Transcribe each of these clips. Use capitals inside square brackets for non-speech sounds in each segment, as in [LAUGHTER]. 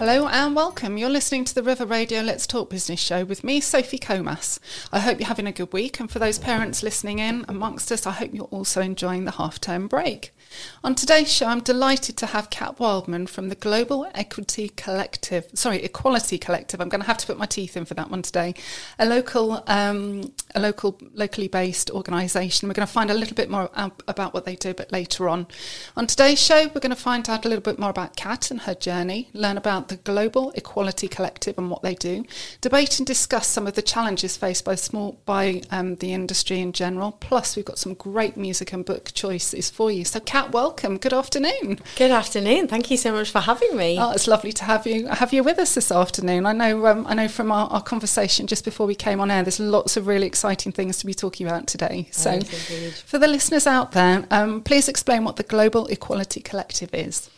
Hello and welcome. You're listening to the River Radio Let's Talk Business Show with me, Sophie Comas. I hope you're having a good week, and for those parents listening in amongst us, I hope you're also enjoying the half term break. On today's show, I'm delighted to have Kat Wildman from the Global Equity Collective, sorry, Equality Collective. I'm going to have to put my teeth in for that one today. A local, um, a local, locally based organisation. We're going to find a little bit more about what they do, but later on. On today's show, we're going to find out a little bit more about Kat and her journey, learn about the Global Equality Collective and what they do, debate and discuss some of the challenges faced by small by um, the industry in general. Plus, we've got some great music and book choices for you. So, Kat welcome. Good afternoon. Good afternoon. Thank you so much for having me. Oh, it's lovely to have you have you with us this afternoon. I know um, I know from our, our, conversation just before we came on air, there's lots of really exciting things to be talking about today. So, yes, for the listeners out there, um, please explain what the Global Equality Collective is.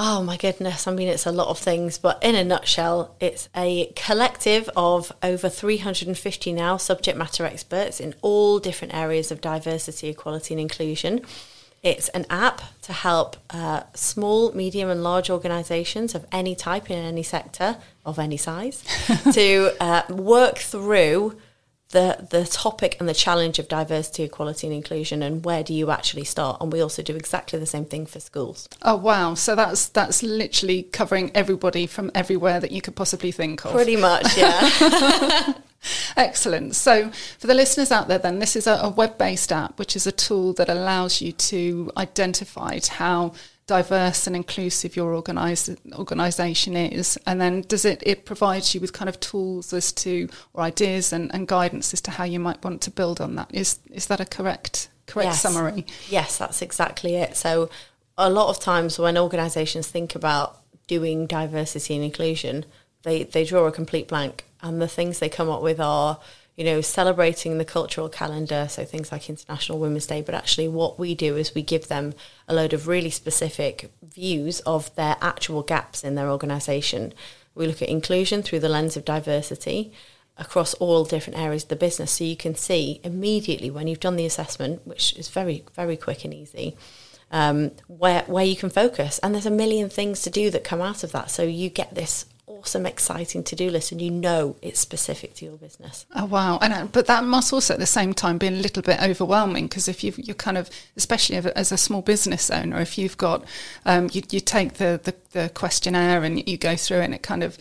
Oh my goodness, I mean, it's a lot of things, but in a nutshell, it's a collective of over 350 now subject matter experts in all different areas of diversity, equality, and inclusion. It's an app to help uh, small, medium, and large organisations of any type in any sector of any size [LAUGHS] to uh, work through the the topic and the challenge of diversity, equality, and inclusion, and where do you actually start? And we also do exactly the same thing for schools. Oh wow! So that's that's literally covering everybody from everywhere that you could possibly think of. Pretty much, yeah. [LAUGHS] Excellent. So, for the listeners out there, then, this is a, a web based app, which is a tool that allows you to identify how diverse and inclusive your organisation is? And then does it it provides you with kind of tools as to or ideas and, and guidance as to how you might want to build on that? Is is that a correct correct yes. summary? Yes that's exactly it. So a lot of times when organisations think about doing diversity and inclusion they they draw a complete blank and the things they come up with are you know celebrating the cultural calendar so things like international women's day but actually what we do is we give them a load of really specific views of their actual gaps in their organization. We look at inclusion through the lens of diversity across all different areas of the business. So you can see immediately when you've done the assessment which is very very quick and easy um, where where you can focus. And there's a million things to do that come out of that. So you get this awesome, exciting to do list, and you know it's specific to your business. Oh wow! And uh, but that must also at the same time be a little bit overwhelming because if you you're kind of, especially as a small business owner, if you've got, um, you, you take the, the the questionnaire and you go through it, and it kind of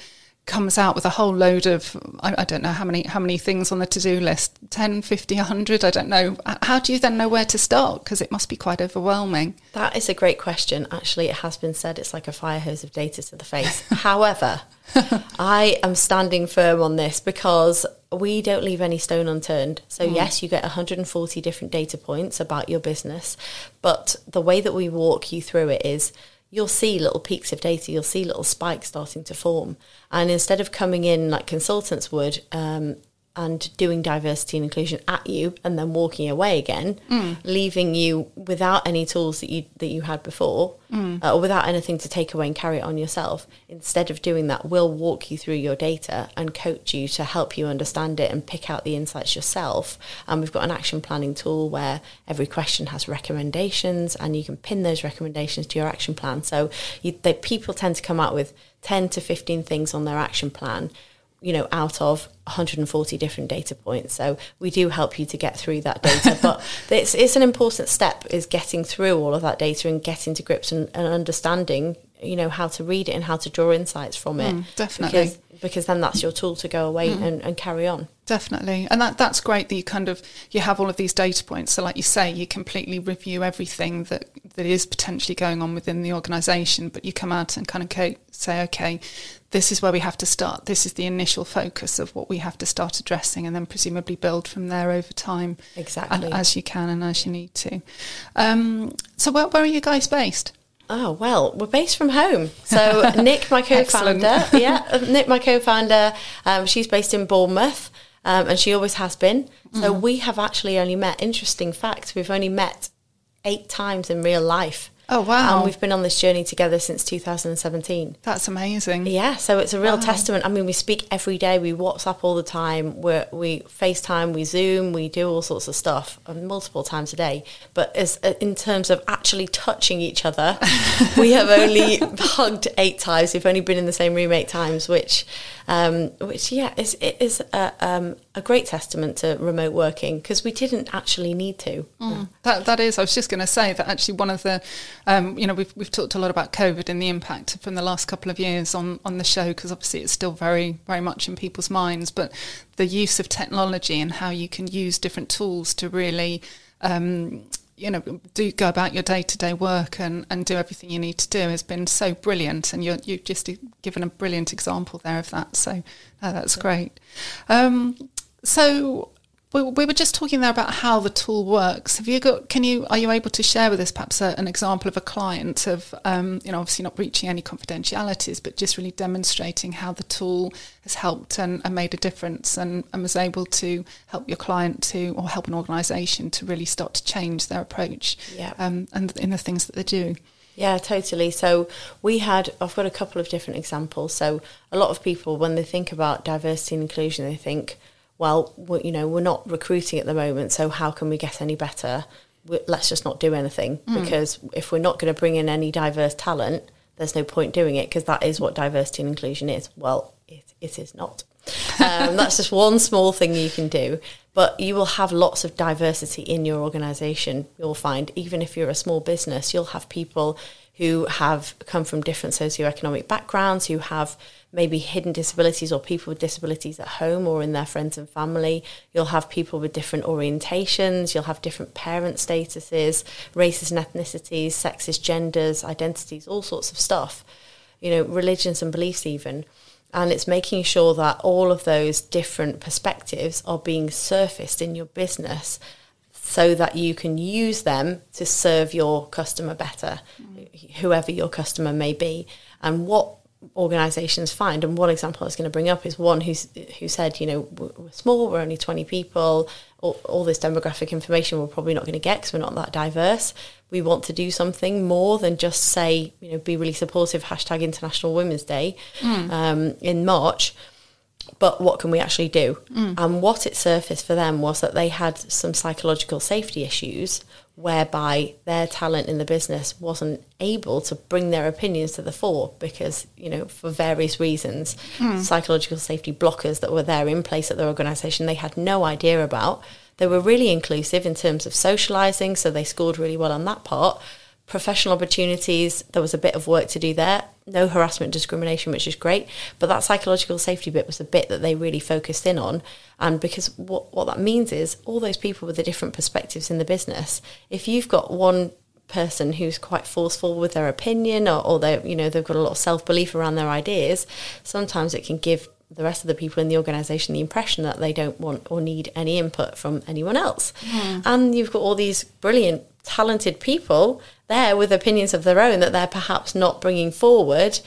comes out with a whole load of I, I, don't know how many how many things on the to-do list 10 50 100 I don't know. How do you then know where to start? Because it must be quite overwhelming. That is a great question. Actually it has been said it's like a fire hose of data to the face. [LAUGHS] However [LAUGHS] I am standing firm on this because we don't leave any stone unturned. So, mm. yes, you get 140 different data points about your business, but the way that we walk you through it is you'll see little peaks of data, you'll see little spikes starting to form. And instead of coming in like consultants would um, and doing diversity and inclusion at you and then walking away again, mm. leaving you without any tools that you that you had before, mm. uh, or without anything to take away and carry it on yourself. Instead of doing that, we'll walk you through your data and coach you to help you understand it and pick out the insights yourself. And we've got an action planning tool where every question has recommendations, and you can pin those recommendations to your action plan. So you, they, people tend to come out with ten to fifteen things on their action plan you know, out of 140 different data points. So we do help you to get through that data, but [LAUGHS] it's, it's an important step is getting through all of that data and getting to grips and, and understanding, you know, how to read it and how to draw insights from it. Mm, definitely. Because, because then that's your tool to go away mm. and, and carry on. Definitely. And that that's great that you kind of you have all of these data points. So like you say, you completely review everything that, that is potentially going on within the organisation, but you come out and kind of say, okay, this is where we have to start. This is the initial focus of what we have to start addressing, and then presumably build from there over time. Exactly. as you can and as you need to. Um, so, where, where, are you guys based? Oh well, we're based from home. So [LAUGHS] Nick, my co-founder, yeah, [LAUGHS] uh, Nick, my co-founder, um, she's based in Bournemouth, um, and she always has been. So mm. we have actually only met. Interesting fact: we've only met eight times in real life. Oh, wow. And we've been on this journey together since 2017. That's amazing. Yeah, so it's a real testament. I mean, we speak every day, we WhatsApp all the time, we we FaceTime, we Zoom, we do all sorts of stuff uh, multiple times a day. But as uh, in terms of actually touching each other, [LAUGHS] we have only [LAUGHS] hugged eight times. We've only been in the same room eight times, which, um, which yeah, is a, um, a great testament to remote working because we didn't actually need to. That that is. I was just going to say that actually one of the, um, you know, we've we've talked a lot about COVID and the impact from the last couple of years on on the show because obviously it's still very very much in people's minds. But the use of technology and how you can use different tools to really. Um, you know, do go about your day to day work and, and do everything you need to do has been so brilliant, and you're you've just given a brilliant example there of that. So no, that's great. Um, so we, we were just talking there about how the tool works. Have you got? Can you? Are you able to share with us perhaps a, an example of a client of, um, you know, obviously not breaching any confidentialities, but just really demonstrating how the tool has helped and, and made a difference, and, and was able to help your client to, or help an organisation to really start to change their approach, Yeah. um, and in the things that they do. Yeah, totally. So we had, I've got a couple of different examples. So a lot of people, when they think about diversity and inclusion, they think, well, we you know, we're not recruiting at the moment, so how can we get any better? We, let's just not do anything because if we're not going to bring in any diverse talent, there's no point doing it because that is what diversity and inclusion is. Well, it, it is not. [LAUGHS] Um, that's just one small thing you can do. But you will have lots of diversity in your organisation. You'll find, even if you're a small business, you'll have people who have come from different socioeconomic backgrounds, who have maybe hidden disabilities or people with disabilities at home or in their friends and family. You'll have people with different orientations. You'll have different parent statuses, races and ethnicities, sexes, genders, identities, all sorts of stuff. You know, religions and beliefs, even. And it's making sure that all of those different perspectives are being surfaced in your business so that you can use them to serve your customer better, mm. whoever your customer may be. And what organizations find, and one example I was going to bring up is one who's, who said, you know, we're small, we're only 20 people, all, all this demographic information we're probably not going to get because we're not that diverse. We want to do something more than just say, you know, be really supportive, hashtag International Women's Day um, in March but what can we actually do? And what it surfaced for them was that they had some psychological safety issues whereby their talent in the business wasn't able to bring their opinions to the fore because, you know, for various reasons, hmm. psychological safety blockers that were there in place at their organisation, they had no idea about. They were really inclusive in terms of socialising, so they scored really well on that part professional opportunities, there was a bit of work to do there. No harassment, discrimination, which is great. But that psychological safety bit was the bit that they really focused in on. And because what, what that means is all those people with the different perspectives in the business, if you've got one person who's quite forceful with their opinion or, or they you know they've got a lot of self-belief around their ideas sometimes it can give the rest of the people in the organisation the impression that they don't want or need any input from anyone else. Hmm. And you've got all these brilliant, talented people there with opinions of their own that they're perhaps not bringing forward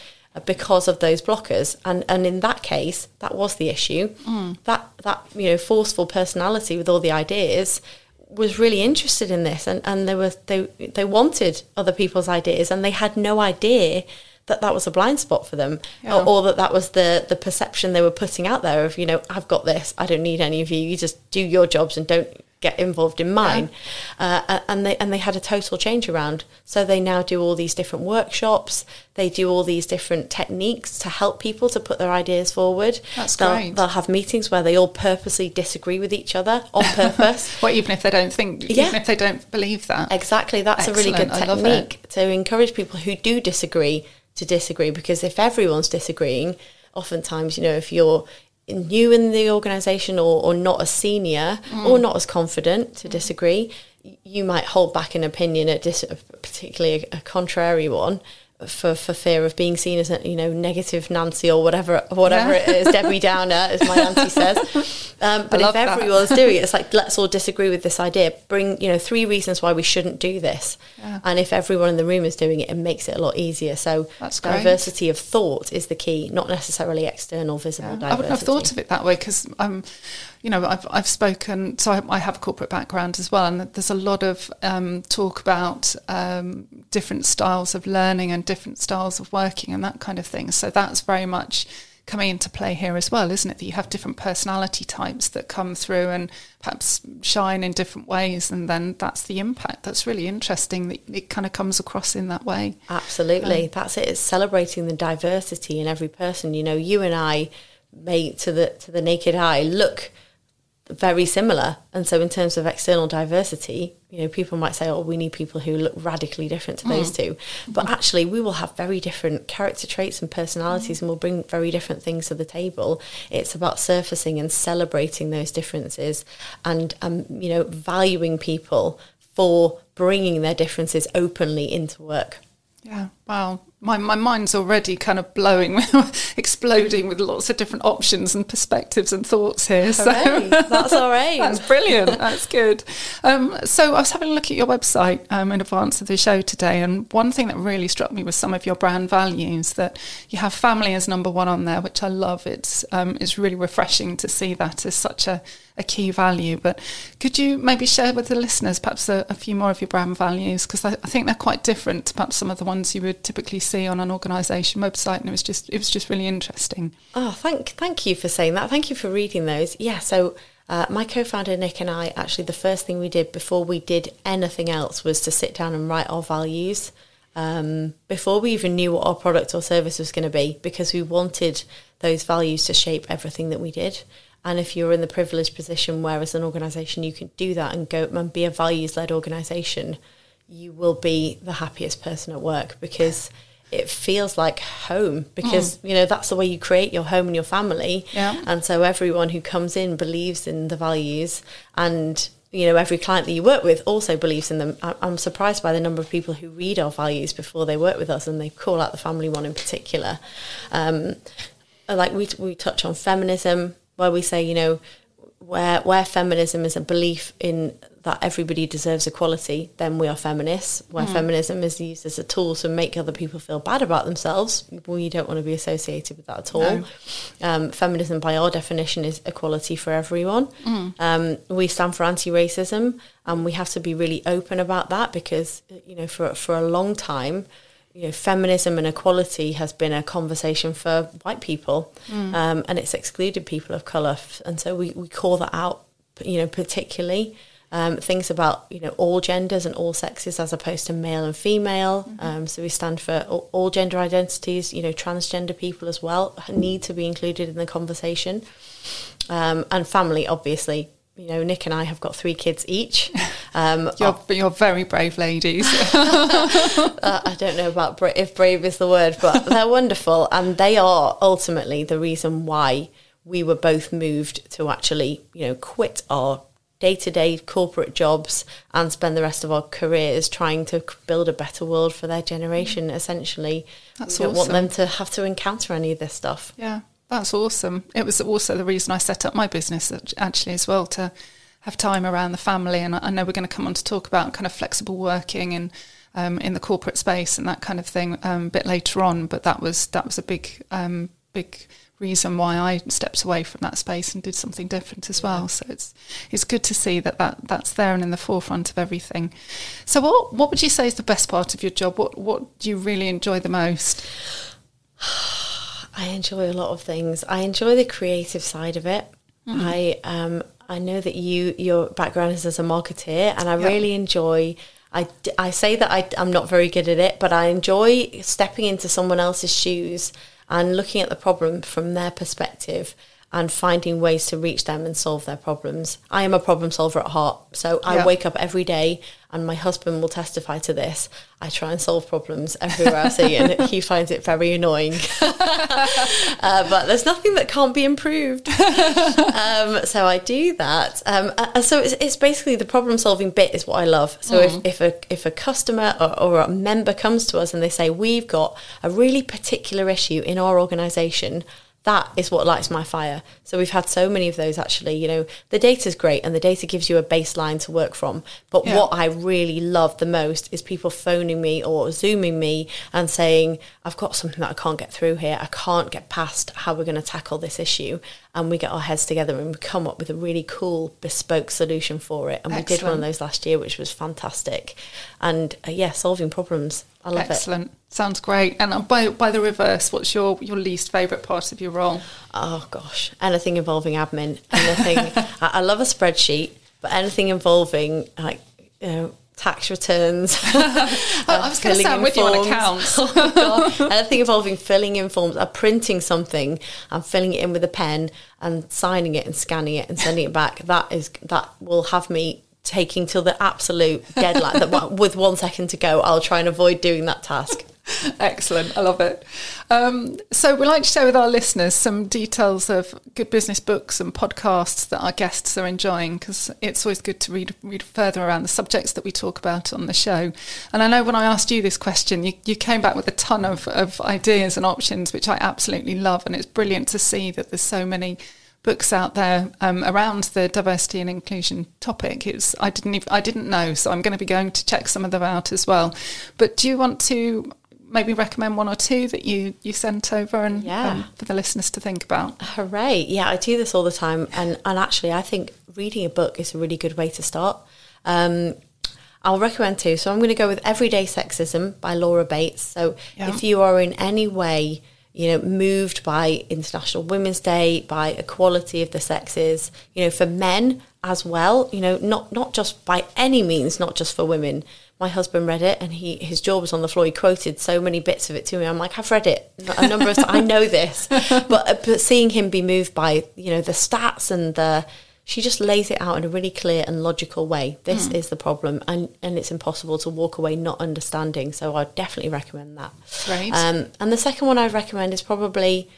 because of those blockers. And and in that case, that was the issue. Hmm. That that you know forceful personality with all the ideas was really interested in this and, and they were they they wanted other people's ideas and they had no idea that that was a blind spot for them Yeah. or, or that that was the the perception they were putting out there of you know I've got this I don't need any of you you just do your jobs and don't get involved in mine uh, and they and they had a total change around so they now do all these different workshops they do all these different techniques to help people to put their ideas forward That's they'll, great. they'll have meetings where they all purposely disagree with each other on [LAUGHS] purpose Well, even if they don't think, Yeah. even if they don't believe that. Exactly. That's a really good Excellent, technique to encourage people who do disagree to disagree because if everyone's disagreeing, oftentimes, you know, if you're new in the organization or, or not as senior mm. or not as confident to disagree, you might hold back an opinion, a dis- particularly a, a contrary one. For, for fear of being seen as a you know negative Nancy or whatever whatever Yeah. it is Debbie Downer as my auntie [LAUGHS] says, um, but if everyone's doing it, it's like let's all disagree with this idea. Bring you know three reasons why we shouldn't do this, Yeah. and if everyone in the room is doing it, it makes it a lot easier. So That's great. diversity of thought is the key, not necessarily external visible I diversity. wouldn't have thought of it that way because um, you know, I've I've spoken. So I, I have a corporate background as well, and there's a lot of um, talk about um, different styles of learning and different styles of working and that kind of thing. So that's very much coming into play here as well, isn't it? That you have different personality types that come through and perhaps shine in different ways, and then that's the impact. That's really interesting that it kind of comes across in that way. Absolutely, um, that's it. It's celebrating the diversity in every person. You know, you and I may to the to the naked eye look very similar. And so, in terms of external diversity, you know, people might say, "Oh, we need people who look radically different to mm. those two. But actually, we will have very different character traits and personalities, mm. and we'll bring very different things to the table. It's about surfacing and celebrating those differences, and um, you know, valuing people for bringing their differences openly into work. Yeah. Wow my, my mind's already kind of blowing, [LAUGHS] exploding with lots of different options and perspectives and thoughts here. So that's all right. [LAUGHS] that's brilliant. That's good. Um, so I was having a look at your website um, in advance of the show today, and one thing that really struck me was some of your brand values. That you have family as number one on there, which I love. It's um, it's really refreshing to see that as such a a key value. But could you maybe share with the listeners perhaps a, a few more of your brand values? Because I, I, think they're quite different to perhaps some of the ones you would typically see on an organisation website, and it was just it was just really interesting. Oh, thank thank you for saying that. Thank you for reading those. Yeah, so. Uh, my co-founder Nick and I actually the first thing we did before we did anything else was to sit down and write our values um, before we even knew what our product or service was going to be because we wanted those values to shape everything that we did. And if you're in the privileged position where, as an organisation, you can do that and go and be a values led organisation, you will be the happiest person at work because it feels like home because mm. you know that's the way you create your home and your family yeah. and so everyone who comes in believes in the values and you know every client that you work with also believes in them i'm surprised by the number of people who read our values before they work with us and they call out the family one in particular um, like we, we touch on feminism where we say, you know, where where feminism is a belief in that everybody deserves equality, then we are feminists. Where mm. feminism is used as a tool to make other people feel bad about themselves, we don't want to be associated with that at all. No. Um, feminism, by our definition, is equality for everyone. Mm. Um, we stand for anti-racism, and we have to be really open about that because you know for for a long time you know, feminism and equality has been a conversation for white people, mm. um, and it's excluded people of color, and so we, we call that out, you know, particularly. Um, things about you know all genders and all sexes as opposed to male and female. Mm-hmm. Um, so we stand for all, all, gender identities. You know, transgender people as well need to be included in the conversation, um, and family obviously you know, Nick and I have got three kids each. [LAUGHS] Um, you're, you're very brave ladies. [LAUGHS] uh, I don't know about bra- if brave is the word, but [LAUGHS] they're wonderful. And they are ultimately the reason why we were both moved to actually, you know, quit our day to day corporate jobs and spend the rest of our careers trying to build a better world for their generation, essentially. That's we don't awesome. want them to have to encounter any of this stuff. Yeah. That's awesome. It was also the reason I set up my business actually as well to have time around the family. And I know we're going to come on to talk about kind of flexible working and um, in the corporate space and that kind of thing um, a bit later on. But that was that was a big um, big reason why I stepped away from that space and did something different as well. So it's it's good to see that, that that's there and in the forefront of everything. So what what would you say is the best part of your job? What what do you really enjoy the most? [SIGHS] I enjoy a lot of things. I enjoy the creative side of it. Mm-hmm. I um I know that you your background is as a marketeer, and I yep. really enjoy. I, I say that I, I'm not very good at it, but I enjoy stepping into someone else's shoes and looking at the problem from their perspective and finding ways to reach them and solve their problems. I am a problem solver at heart. So I yeah. wake up every day, and my husband will testify to this. I try and solve problems everywhere I see, and he [LAUGHS] finds it very annoying. [LAUGHS] uh, but there's nothing that can't be improved. [LAUGHS] um, so I do that. Um, uh, so it's, it's, basically the problem solving bit is what I love. So mm. if, if, a, if a customer or, or a member comes to us and they say, We've got a really particular issue in our organisation, that is what lights my fire. So we've had so many of those actually. You know, the data's great and the data gives you a baseline to work from. But yeah. what I really love the most is people phoning me or zooming me and saying, I've got something that I can't get through here. I can't get past how we're going to tackle this issue. And we get our heads together and we come up with a really cool bespoke solution for it. And we did one of those last year, which was fantastic. And uh, yeah, solving problems. I love it. Excellent. Sounds great. And uh, by by the reverse, what's your your least favourite part of your role? Oh gosh, anything involving admin, anything. [LAUGHS] I, I love a spreadsheet, but anything involving like you know tax returns. I, [LAUGHS] [LAUGHS] I was going to say I'm with you on forms. accounts. [LAUGHS] Oh anything involving filling in forms, uh, printing something and filling it in with a pen and signing it and scanning it and sending it back. That is that will have me taking till the absolute deadline. that with one second to go, I'll try and avoid doing that task. [LAUGHS] Excellent. I love it. Um, so, we'd like to share with our listeners some details of good business books and podcasts that our guests are enjoying because it's always good to read, read further around the subjects that we talk about on the show. And I know when I asked you this question, you, you came back with a ton of, of ideas and options, which I absolutely love. And it's brilliant to see that there's so many books out there um, around the diversity and inclusion topic. It's I didn't even, I didn't know, so I'm going to be going to check some of them out as well. But do you want to maybe recommend one or two that you you sent over and Yeah. um, for the listeners to think about? Hooray. Yeah, I do this all the time. And, and actually, I think reading a book is a really good way to start. Um, I'll recommend two. So I'm going to go with Everyday Sexism by Laura Bates. So Yeah. if you are in any way, you know, moved by International Women's Day, by equality of the sexes, you know, for men as well, you know, not not just by any means, not just for women. My husband read it and he his jaw was on the floor. He quoted so many bits of it to me. I'm like, I've read it a number of times. I know this, but but seeing him be moved by you know the stats and the she just lays it out in a really clear and logical way. This is the problem, and and it's impossible to walk away not understanding. So I definitely recommend that. Great. Um, and the second one I'd recommend is probably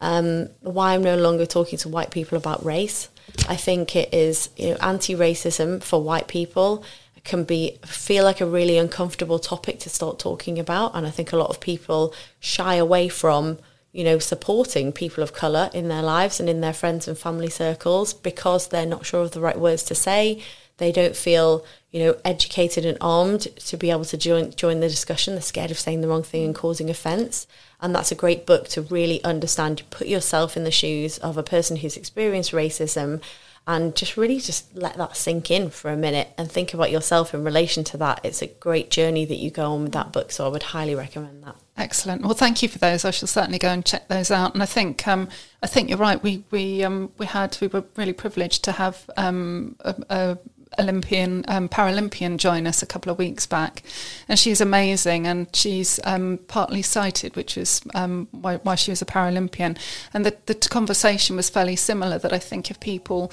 um, why I'm no longer talking to white people about race. I think it is you know anti-racism for white people can be feel like a really uncomfortable topic to start talking about, and I think a lot of people shy away from you know supporting people of color in their lives and in their friends and family circles because they're not sure of the right words to say. They don't feel you know educated and armed to be able to join join the discussion. They're scared of saying the wrong thing and causing offence. And that's a great book to really understand. Put yourself in the shoes of a person who's experienced racism and just really just let that sink in for a minute and think about yourself in relation to that. It's a great journey that you go on with that book. So I would highly recommend that. Excellent. Well, thank you for those. I shall certainly go and check those out. And I think um, I think you're right. We we um, we had we were really privileged to have um, a, a Olympian um, Paralympian join us a couple of weeks back, and she's amazing. And she's um, partly sighted, which is um, why, why she was a Paralympian. And the the conversation was fairly similar. That I think if people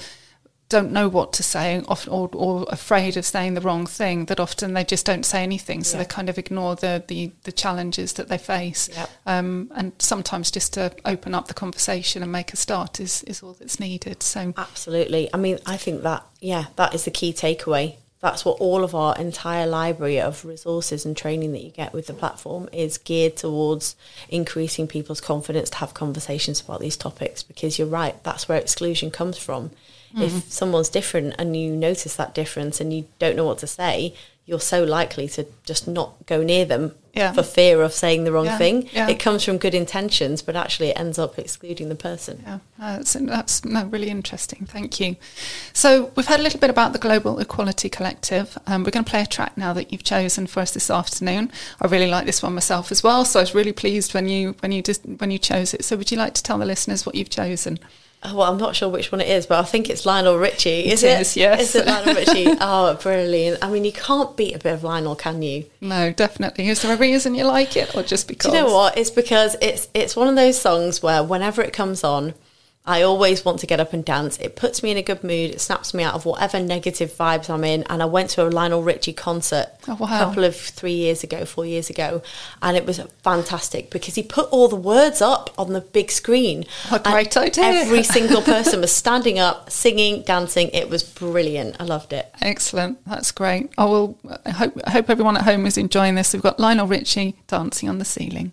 don't know what to say or, or afraid of saying the wrong thing that often they just don't say anything so Yeah. they kind of ignore the, the, the challenges that they face Yep. um, and sometimes just to open up the conversation and make a start is, is all that's needed so Absolutely. I mean, I think that, yeah, that is the key takeaway. That's what all of our entire library of resources and training that you get with the platform is geared towards increasing people's confidence to have conversations about these topics because you're right, that's where exclusion comes from. If someone's different and you notice that difference and you don't know what to say, you're so likely to just not go near them Yeah. for fear of saying the wrong Yeah, thing. yeah. It comes from good intentions, but actually it ends up excluding the person. Yeah, uh, that's, that's no, really interesting. Thank you. So we've heard a little bit about the Global Equality Collective. Um, we're going to play a track now that you've chosen for us this afternoon. I really like this one myself as well, so I was really pleased when you when you just when you chose it. So would you like to tell the listeners what you've chosen? Oh, well, I'm not sure which one it is, but I think it's Lionel Richie. Is It it? is, yes. Is it Lionel Richie? [LAUGHS] oh, brilliant. I mean, you can't beat a bit of Lionel, can you? No, definitely. Is there a reason you like it, or just because? Do you know what? It's because it's it's one of those songs where whenever it comes on, I always want to get up and dance. It puts me in a good mood. It snaps me out of whatever negative vibes I'm in. And I went to a Lionel Richie concert Oh, wow. a couple of three years ago, four years ago, and it was fantastic because he put all the words up on the big screen. What a And great idea. Every [LAUGHS] single person was standing up, singing, dancing. It was brilliant. I loved it. Excellent. That's great. Oh, I will. I hope. I hope everyone at home is enjoying this. We've got Lionel Richie dancing on the ceiling.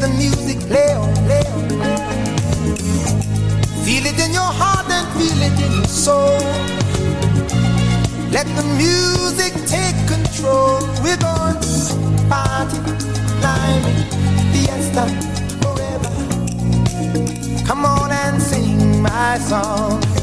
The music play on, play on. Feel it in your heart and feel it in your soul. Let the music take control. We're going to party, climbing, fiesta, forever. Come on and sing my song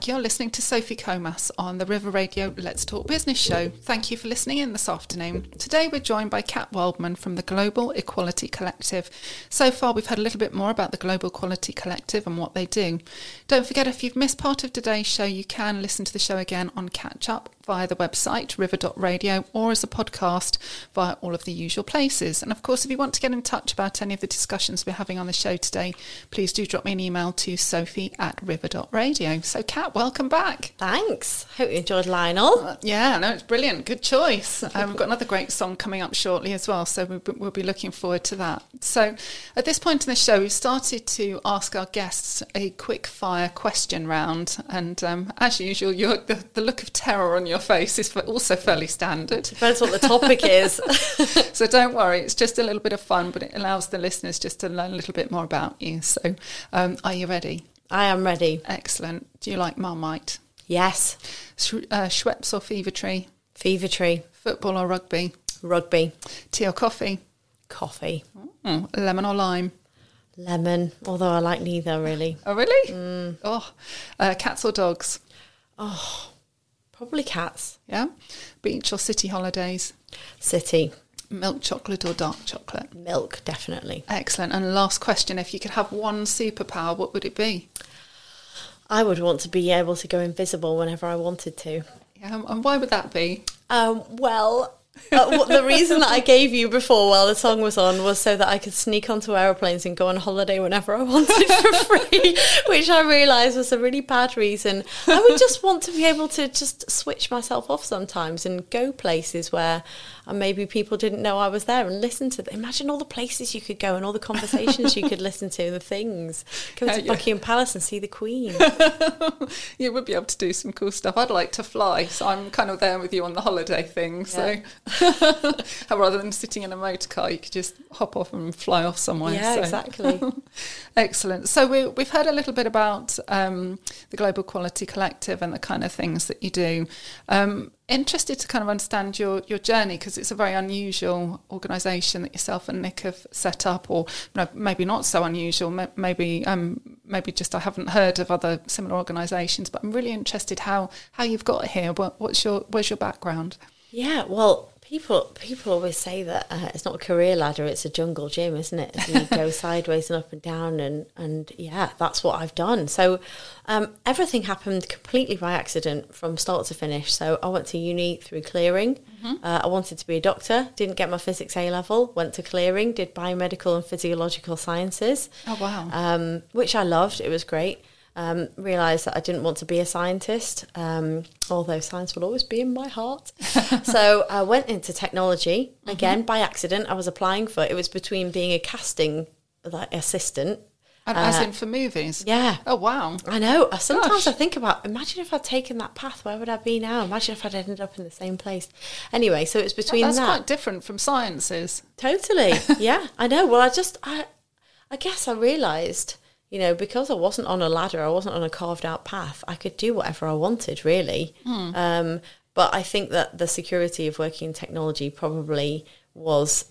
back. You're listening to Sophie Comas on the River Radio Let's Talk Business show. Thank you for listening in this afternoon. Today we're joined by Kat Wildman from the Global Equality Collective. So far we've heard a little bit more about the Global Equality Collective and what they do. Don't forget if you've missed part of today's show, you can listen to the show again on catch up via the website river.radio or as a podcast via all of the usual places. And of course, if you want to get in touch about any of the discussions we're having on the show today, please do drop me an email to sophie at river.radio. So, Kat, welcome back. Thanks. Hope you enjoyed Lionel. Uh, Yeah, no, it's brilliant. Good choice. Um, we've got another great song coming up shortly as well, so we'll, we'll be looking forward to that. So, at this point in the show, we've started to ask our guests a quick fire question round, and um, as usual, the, the look of terror on your [LAUGHS] face is also fairly standard. Depends what the topic is. [LAUGHS] So don't worry, it's just a little bit of fun, but it allows the listeners just to learn a little bit more about you. So, um, are you ready? I am ready. Excellent. Do you like Marmite? Yes. Sh- uh, Schweppes or Fever Tree? Fever tree. Football or rugby? Rugby. Tea or coffee? Coffee. Mm, lemon or lime? Lemon. Although I like neither really. Oh, really? Oh, uh, cats or dogs? Probably cats. Yeah. Beach or city holidays? City. Milk chocolate or dark chocolate? Milk, definitely. Excellent. And last question: If you could have one superpower, what would it be? I would want to be able to go invisible whenever I wanted to. Yeah, and why would that be? Um, well, uh, what, the reason that I gave you before while the song was on was so that I could sneak onto aeroplanes and go on holiday whenever I [LAUGHS] wanted for free, which I realised was a really bad reason. I would just want to be able to just switch myself off sometimes and go places where and maybe people didn't know I was there and listen to them. Imagine all the places you could go and all the conversations you could listen to, the things. Go to [LAUGHS] yeah. Buckingham Palace and see the Queen. [LAUGHS] you would be able to do some cool stuff. I'd like to fly, so I'm kind of there with you on the holiday thing. So [LAUGHS] rather than sitting in a motor car, you could just hop off and fly off somewhere. Yeah, so. exactly. Excellent. So we, we've heard a little bit about um, the Global Equality Collective and the kind of things that you do. Um, interested to kind of understand your, your journey because it's a very unusual organisation that yourself and Nick have set up, or you know, maybe not so unusual. Maybe um, maybe just I haven't heard of other similar organisations, but I'm really interested how how you've got here. What, what's your where's your background? Yeah, well, people people always say that uh, it's not a career ladder; it's a jungle gym, isn't it? And you go [LAUGHS] sideways and up and down, and and yeah, that's what I've done. So um, everything happened completely by accident from start to finish. So I went to uni through clearing. Mm-hmm. Uh, I wanted to be a doctor, didn't get my physics A level. Went to clearing, did biomedical and physiological sciences. Oh wow! Um, which I loved. It was great um, realised that I didn't want to be a scientist, um, although science will always be in my heart. [LAUGHS] so I went into technology again mm-hmm. by accident. I was applying for it was between being a casting like assistant. And uh, as in for movies? Yeah. Oh, wow. I know. Sometimes Gosh. I think about, imagine if I'd taken that path, where would I be now? Imagine if I'd ended up in the same place. Anyway, so it's between well, that's that. quite different from sciences. Totally. [LAUGHS] yeah, I know. Well, I just, I, I guess I realised you know, because I wasn't on a ladder, I wasn't on a carved out path, I could do whatever I wanted, really. Mm. Um, but I think that the security of working in technology probably was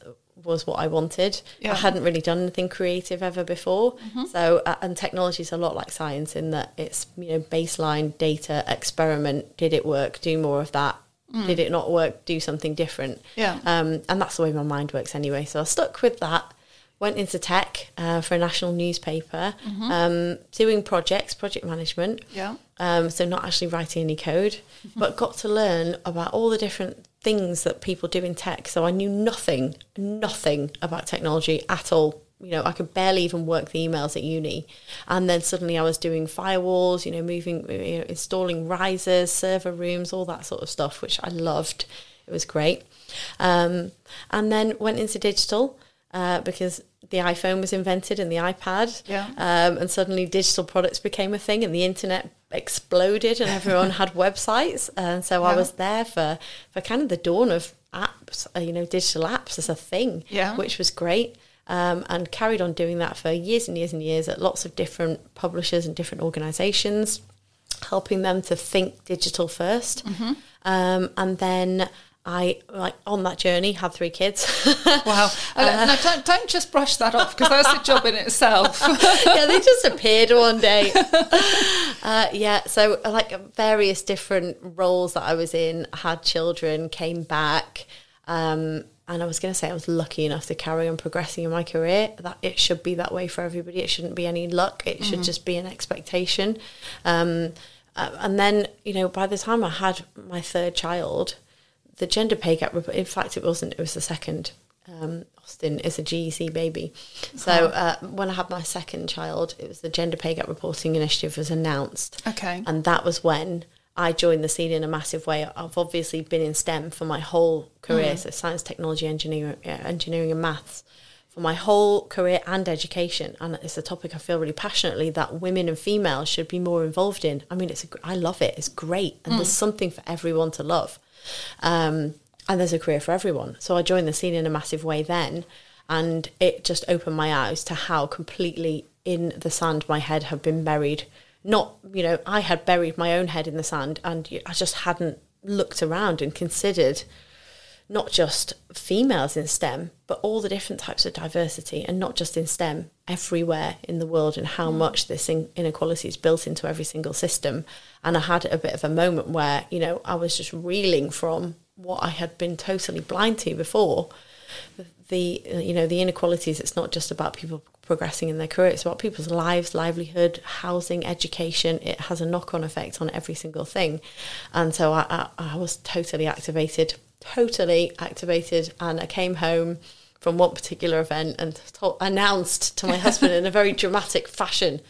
was what I wanted. Yeah. I hadn't really done anything creative ever before. Mm-hmm. So, uh, and technology is a lot like science in that it's you know baseline data, experiment. Did it work? Do more of that. Mm. Did it not work? Do something different. Yeah. Um, and that's the way my mind works anyway. So I stuck with that went into tech uh, for a national newspaper, mm-hmm. um, doing projects, project management. Yeah. Um, so not actually writing any code, mm-hmm. but got to learn about all the different things that people do in tech. So I knew nothing, nothing about technology at all. You know, I could barely even work the emails at uni, and then suddenly I was doing firewalls. You know, moving, you know, installing risers, server rooms, all that sort of stuff, which I loved. It was great. Um, and then went into digital uh, because the iPhone was invented and the iPad. Yeah. Um, and suddenly digital products became a thing and the internet exploded and everyone had [LAUGHS] websites. And so yeah. I was there for, for kind of the dawn of apps, uh, you know, digital apps as a thing, yeah. which was great. Um, and carried on doing that for years and years and years at lots of different publishers and different organizations, helping them to think digital 1st mm-hmm. um, and then I like on that journey had three kids. [LAUGHS] wow! Uh, no, don't don't just brush that off because that's a job in itself. [LAUGHS] yeah, they just appeared one day. [LAUGHS] Uh, yeah, so like various different roles that I was in, had children, came back, um, and I was going to say I was lucky enough to carry on progressing in my career. That it should be that way for everybody. It shouldn't be any luck. It should mm-hmm. just be an expectation. Um, uh, and then you know, by the time I had my third child the gender pay gap report, in fact, it wasn't, it was the second. Um, Austin is a GEC baby. So uh, when I had my second child, it was the Gender Pay Gap Reporting Initiative was announced. Okay. And that was when I joined the scene in a massive way. I've obviously been in STEM for my whole career, mm. so science, technology, engineering, engineering and maths for my whole career and education. And it's a topic I feel really passionately that women and females should be more involved in. I mean, it's a, I love it. It's great. And mm. there's something for everyone to love. Um, and there's a career for everyone. So I joined the scene in a massive way then. And it just opened my eyes to how completely in the sand my head had been buried. Not, you know, I had buried my own head in the sand and I just hadn't looked around and considered not just females in STEM, but all the different types of diversity, and not just in STEM, everywhere in the world, and how mm. much this inequality is built into every single system. And I had a bit of a moment where, you know, I was just reeling from what I had been totally blind to before. the you know the inequalities. It's not just about people progressing in their career; it's about people's lives, livelihood, housing, education. It has a knock-on effect on every single thing, and so I, I, I was totally activated, totally activated, and I came home from one particular event and told, announced to my husband in a very dramatic fashion,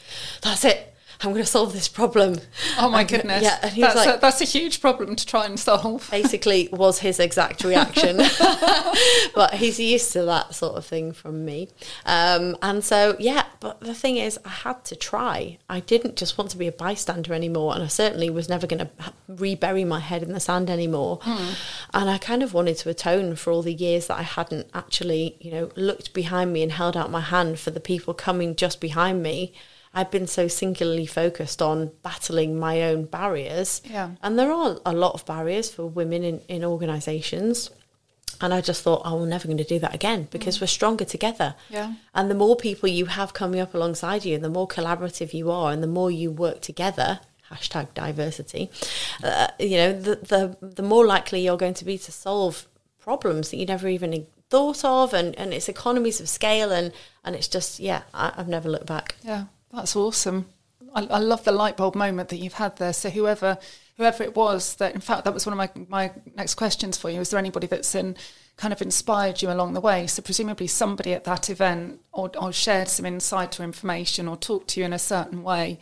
"That's it." I'm going to solve this problem. Oh my And, goodness. Yeah, and he was that's, like, a, that's a huge problem to try and solve. basically was his exact reaction. [LAUGHS] but he's used to that sort of thing from me. Um, and so, yeah, but the thing is, I had to try. I didn't just want to be a bystander anymore. And I certainly was never going to rebury my head in the sand anymore. And I kind of wanted to atone for all the years that I hadn't actually, you know, looked behind me and held out my hand for the people coming just behind me. I've been so singularly focused on battling my own barriers. Yeah. And there are a lot of barriers for women in, in organisations. And I just thought, oh, we're never going to do that again because we're stronger together. Yeah. And the more people you have coming up alongside you, and the more collaborative you are, and the more you work together, hashtag diversity, uh, you know, the, the, the more likely you're going to be to solve problems that you never even thought of. And, and it's economies of scale. And, and it's just, yeah, I, I've never looked back. Yeah, that's awesome. I, I love the light bulb moment that you've had there. So whoever whoever it was that, in fact, that was one of my my next questions for you. Is there anybody that's in kind of inspired you along the way? So presumably somebody at that event or, or shared some insight or information or talked to you in a certain way.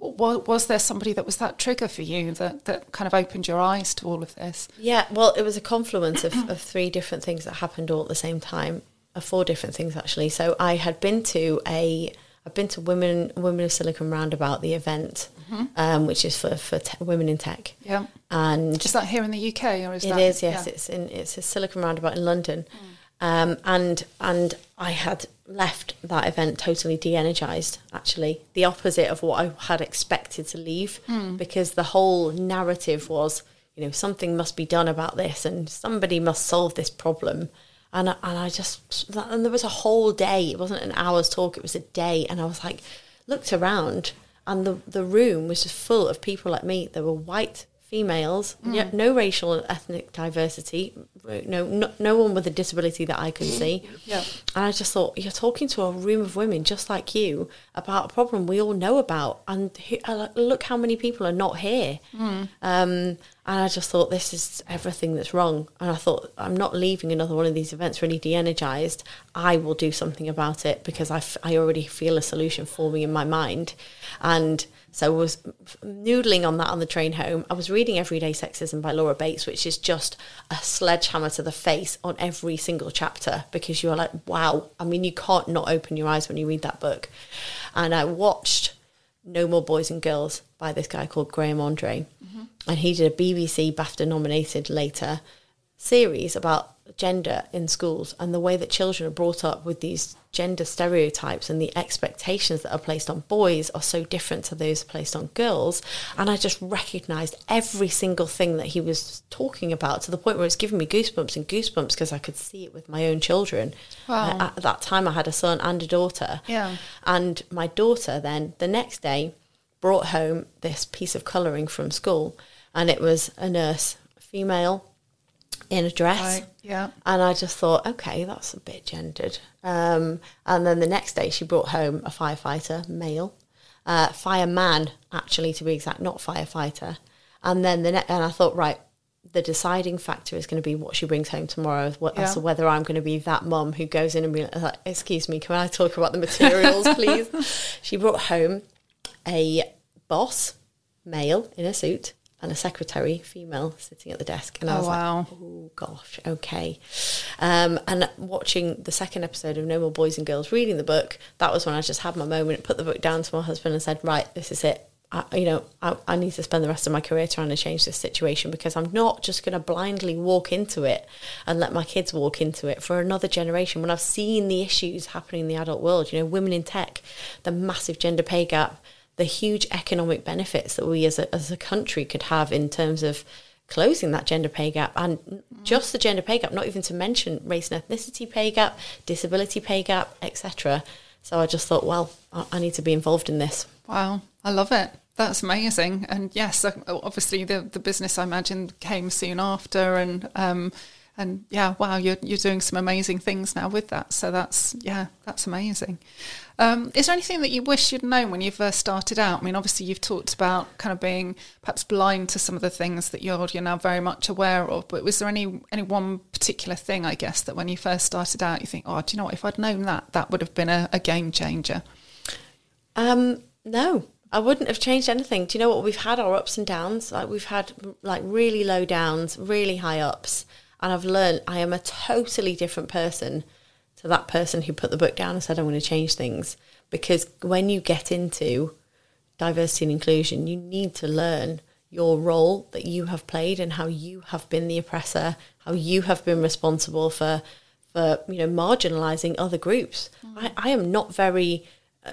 Was, there somebody that was that trigger for you that, that kind of opened your eyes to all of this? Yeah, well, it was a confluence of, of three different things that happened all at the same time, uh, four different things actually. So I had been to a, I've been to Women Women of Silicon Roundabout, the event, um, which is for for te- women in tech, Yeah. and Is that here in the UK or is it that? is, yes. yeah. It's in it's a Silicon Roundabout in London, um, and and I had left that event totally de-energized. Actually, the opposite of what I had expected to leave, because the whole narrative was, you know, something must be done about this, and somebody must solve this problem. And I, and I just and there was a whole day. It wasn't an hour's talk. It was a day, and I was like, looked around, and the the room was just full of people like me. There were white females, yeah, no racial and ethnic diversity, no, no no one with a disability that I could see. Yeah. And I just thought, you're talking to a room of women just like you about a problem we all know about, and he- uh, look how many people are not here. Um, and I just thought, this is everything that's wrong. And I thought, I'm not leaving another one of these events really de-energized. I will do something about it because I, f- I already feel a solution forming in my mind. And so I was noodling on that on the train home. I was reading Everyday Sexism by Laura Bates, which is just a sledgehammer to the face on every single chapter because you're like, wow. I mean, you can't not open your eyes when you read that book. And I watched No More Boys and Girls by this guy called Graham Andre. Mm-hmm. And he did a BBC BAFTA nominated later series about gender in schools and the way that children are brought up with these gender stereotypes and the expectations that are placed on boys are so different to those placed on girls. And I just recognized every single thing that he was talking about to the point where it's giving me goosebumps and goosebumps because I could see it with my own children. Wow. Uh, at that time, I had a son and a daughter. Yeah. And my daughter then, the next day, brought home this piece of colouring from school, and it was a nurse, female, in a dress. Right. Yeah. And I just thought, okay, that's a bit gendered. Um, and then the next day, she brought home a firefighter, male, uh, fireman, actually, to be exact, not firefighter. And then the ne- and I thought, right, the deciding factor is going to be what she brings home tomorrow, what, as Yeah. to whether I'm going to be that mum who goes in and be like, excuse me, can I talk about the materials, [LAUGHS] please? she brought home a boss, male, in a suit, and a secretary, female, sitting at the desk. And I Oh, was wow. like, oh gosh, okay. Um, and watching the second episode of No More Boys and Girls, reading the book, that was when I just had my moment, put the book down to my husband and said, right, this is it. I, you know, I, I need to spend the rest of my career trying to change this situation because I'm not just going to blindly walk into it and let my kids walk into it for another generation. When I've seen the issues happening in the adult world, you know, women in tech, the massive gender pay gap, the huge economic benefits that we as a, as a country could have in terms of closing that gender pay gap and just the gender pay gap, not even to mention race and ethnicity pay gap, disability pay gap, etc. So I just thought, well, I, need to be involved in this. Wow, I love it. That's amazing. And yes, uh, obviously the the business I imagine came soon after, and um, and yeah, wow, you're you're doing some amazing things now with that. So that's yeah, that's amazing. Um, is there anything that you wish you'd known when you first started out? I mean, obviously you've talked about kind of being perhaps blind to some of the things that you're you're now very much aware of. But was there any any one particular thing, I guess, that when you first started out, you think, oh, do you know what? If I'd known that, that would have been a, a game changer. Um, no, I wouldn't have changed anything. Do you know what? We've had our ups and downs. Like we've had like really low downs, really high ups, and I've learned I am a totally different person to that person who put the book down and said I'm going to change things. Because when you get into diversity and inclusion, you need to learn your role that you have played and how you have been the oppressor, how you have been responsible for for you know marginalizing other groups. I, I am not very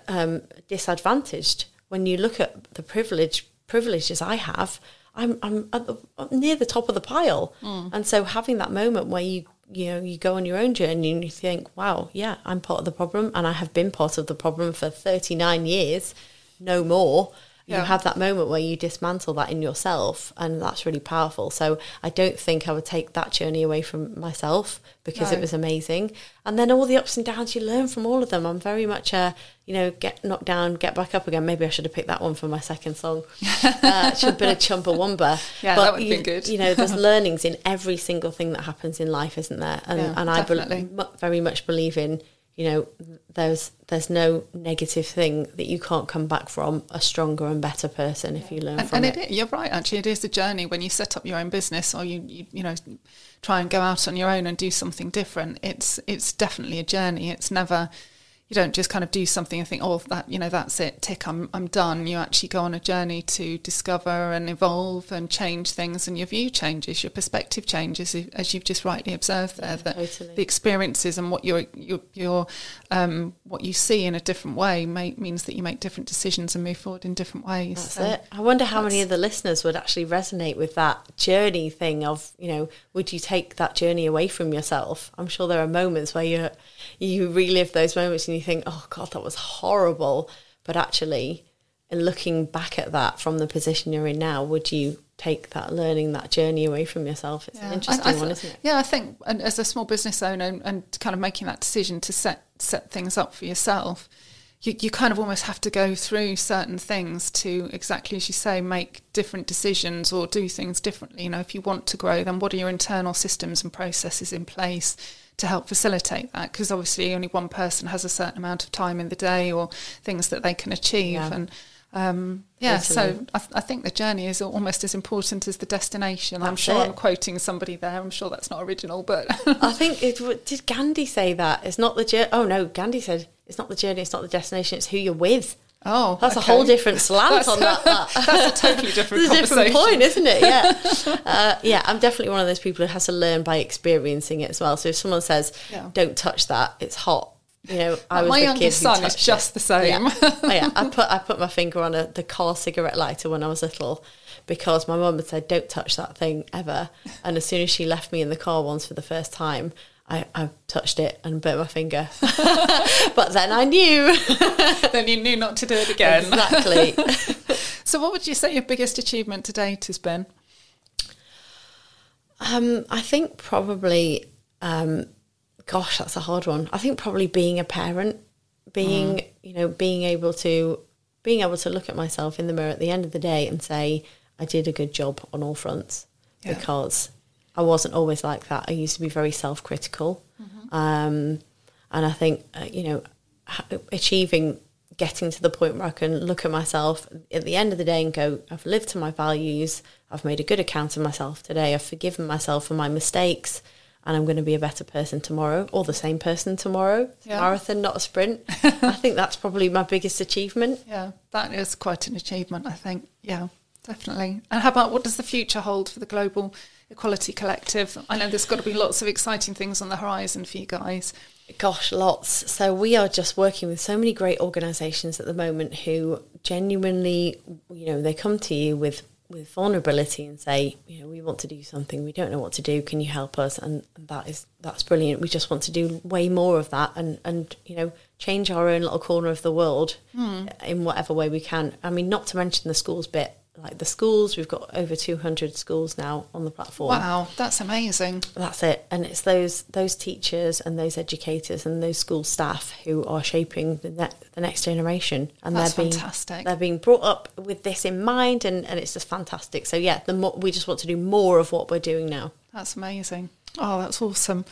um, disadvantaged when you look at the privilege privileges I have. I'm I'm at the, near the top of the pile, mm. and so having that moment where you you know you go on your own journey and you think, wow, yeah, I'm part of the problem, and I have been part of the problem for 39 years, no more. Yeah. You have that moment where you dismantle that in yourself, and that's really powerful. So I don't think I would take that journey away from myself because No. it was amazing. And then all the ups and downs, you learn from all of them. I'm very much a, you know, get knocked down, get back up again. Maybe I should have picked that one for my second song. [LAUGHS] Uh, it should have been a Chumbawamba. Yeah, that would you, been good. You know, there's [LAUGHS] learnings in every single thing that happens in life, isn't there? And, Yeah, and I be- very much believe in, you know, there's there's no negative thing that you can't come back from a stronger and better person if you learn And, from and it. it, you're right, actually. It is a journey when you set up your own business or you, you, you know, try and go out on your own and do something different. It's it's definitely a journey. It's never you don't just kind of do something and think, oh, that you know, that's it. Tick, I'm I'm done. You actually go on a journey to discover and evolve and change things, and your view changes, your perspective changes, as you've just rightly observed there. That totally. the experiences and what you're, your your um, what you see in a different way may, means that you make different decisions and move forward in different ways. That's So- it. I wonder how many of the listeners would actually resonate with that journey thing of, you know, would you take that journey away from yourself? I'm sure there are moments where you you relive those moments and you think, oh God, that was horrible. But actually, in looking back at that from the position you're in now, would you take that learning, that journey away from yourself? It's an interesting I- I one, th- isn't it? Yeah, I think and as a small business owner and, and kind of making that decision to set set things up for yourself, you, you kind of almost have to go through certain things to exactly as you say, make different decisions or do things differently. You know, if you want to grow, then what are your internal systems and processes in place to help facilitate that? Because obviously only one person has a certain amount of time in the day or things that they can achieve Yeah. and um, yeah, so I, th- I think the journey is almost as important as the destination. I'm That's sure I'm quoting somebody there. I'm sure that's not original, but I think it w- did Gandhi say that it's not the journey. Oh no, Gandhi said it's not the journey, it's not the destination, it's who you're with. oh, That's okay. a whole different [LAUGHS] slant on that. [LAUGHS] that. That's a totally different a different point, isn't it? Yeah, [LAUGHS] uh, yeah. I'm definitely one of those people who has to learn by experiencing it as well. So if someone says, Yeah. "Don't touch that," it's hot. You know, I was My youngest son is just it. the same. Yeah. Oh, yeah. I put I put my finger on a, the car cigarette lighter when I was little because my mum had said, "Don't touch that thing ever." And as soon as she left me in the car once for the first time. I, I touched it and burnt my finger, [LAUGHS] but then I knew [LAUGHS] then you knew not to do it again. exactly. [LAUGHS] So, what would you say your biggest achievement to date has been? Um, I think probably, um, gosh, that's a hard one. I think probably being a parent, being you know, being able to being able to look at myself in the mirror at the end of the day and say I did a good job on all fronts Yeah. because I wasn't always like that. I used to be very self critical, um, and I think uh, you know, achieving getting to the point where I can look at myself at the end of the day and go, I've lived to my values, I've made a good account of myself today, I've forgiven myself for my mistakes, and I'm going to be a better person tomorrow, or the same person tomorrow. Yeah. Marathon, not a sprint. [LAUGHS] I think that's probably my biggest achievement. Yeah, that is quite an achievement, I think. Yeah, definitely. And how about what does the future hold for the Global Equality Collective? I know there's got to be lots of exciting things on the horizon for you guys. Gosh, lots. So we are just working with so many great organisations at the moment who genuinely, you know, they come to you with with vulnerability and say, you know, we want to do something, we don't know what to do, can you help us? And that is that's brilliant. We just want to do way more of that and and you know change our own little corner of the world hmm. in whatever way we can. I mean, not to mention the schools bit. Like the schools. We've got over 200 schools now on the platform. Wow, that's amazing. That's it. And it's those those teachers and those educators and those school staff who are shaping the, ne- the next generation. And That's they're being fantastic. they're being brought up with this in mind, and, and it's just fantastic. So yeah, the more, we just want to do more of what we're doing now. That's amazing. Oh, that's awesome.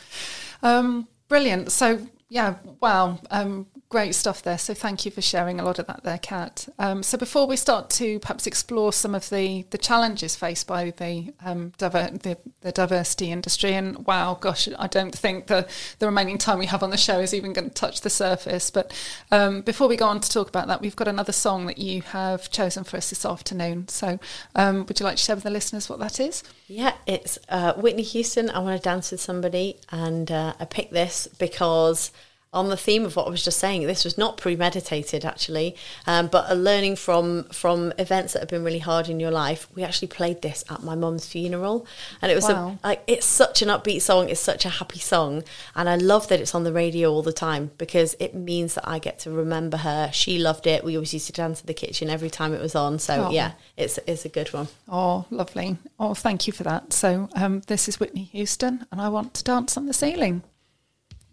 Um, brilliant. So, yeah, wow. Um, great stuff there. So, thank you for sharing a lot of that there, Kat. Um, so, before we start to perhaps explore some of the, the challenges faced by the, um, diver- the the diversity industry, and wow, gosh, I don't think the, the remaining time we have on the show is even going to touch the surface. But um, before we go on to talk about that, we've got another song that you have chosen for us this afternoon. So, um, would you like to share with the listeners what that is? Yeah, it's uh, Whitney Houston. I want to dance with somebody, and uh, I picked this because on the theme of what I was just saying, this was not premeditated actually, um, but a learning from from events that have been really hard in your life. We actually played this at my mum's funeral, and it was Wow. a, like it's such an upbeat song. It's such a happy song, and I love that it's on the radio all the time because it means that I get to remember her. She loved it. We always used to dance in the kitchen every time it was on. So Oh. yeah, it's it's a good one. Oh, lovely. Oh, thank you for that. So, um, this is Whitney Houston, and I want to dance on the ceiling.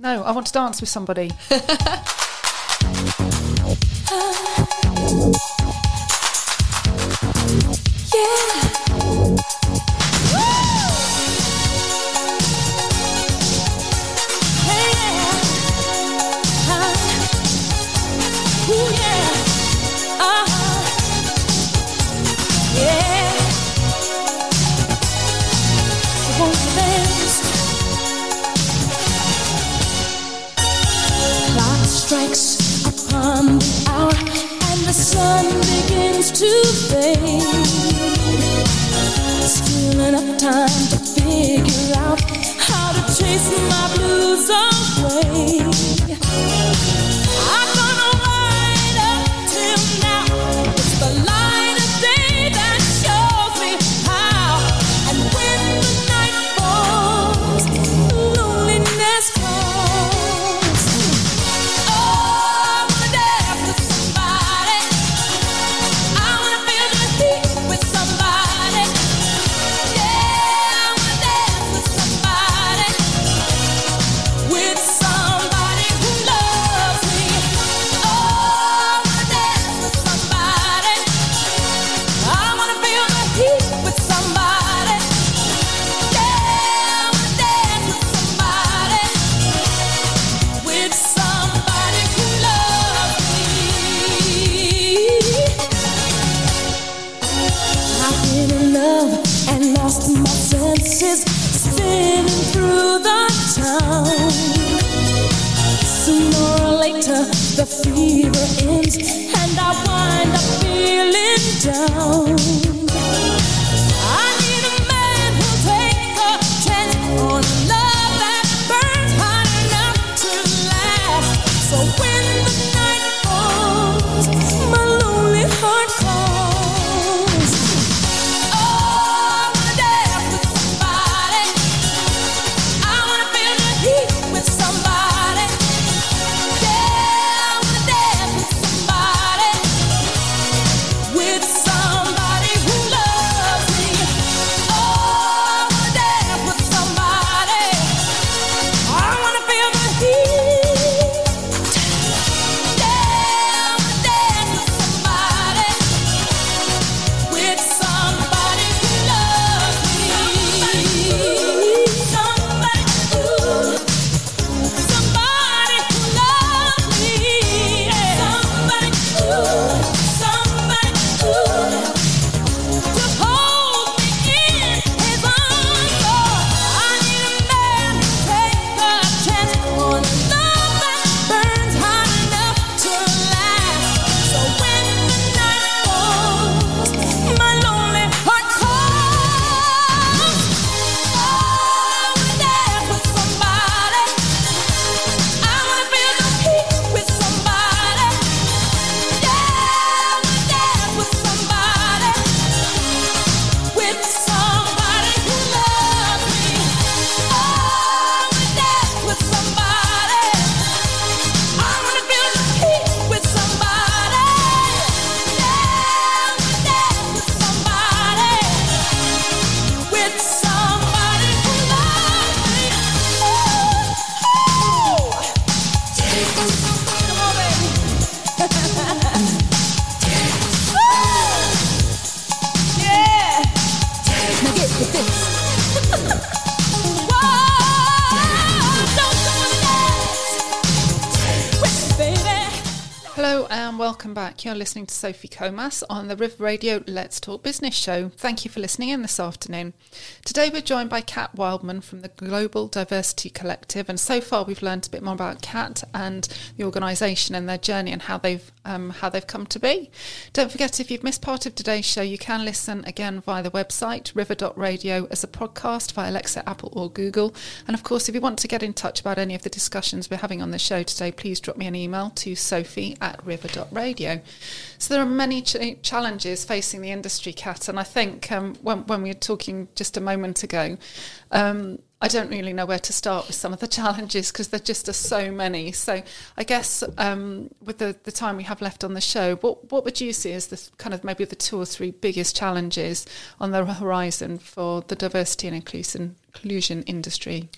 No, I want to dance with somebody. [LAUGHS] Clock and welcome back. You're listening to Sophie Comas on the River Radio Let's Talk Business Show. Thank you for listening in this afternoon. Today we're joined by Kat Wildman from the Global Diversity Collective, and so far we've learned a bit more about Kat and the organisation and their journey and how they've um, how they've come to be. Don't forget if you've missed part of today's show, you can listen again via the website river.radio as a podcast via Alexa, Apple, or Google. And of course, if you want to get in touch about any of the discussions we're having on the show today, please drop me an email to sophie at river.radio. So there are many ch- challenges facing the industry, Kat, and I think um, when, when we were talking just a moment ago, um, I don't really know where to start with some of the [LAUGHS] challenges because there just are so many. So I guess um, with the, the time we have left on the show, what what would you see as the kind of maybe the two or three biggest challenges on the horizon for the diversity and inclusion inclusion industry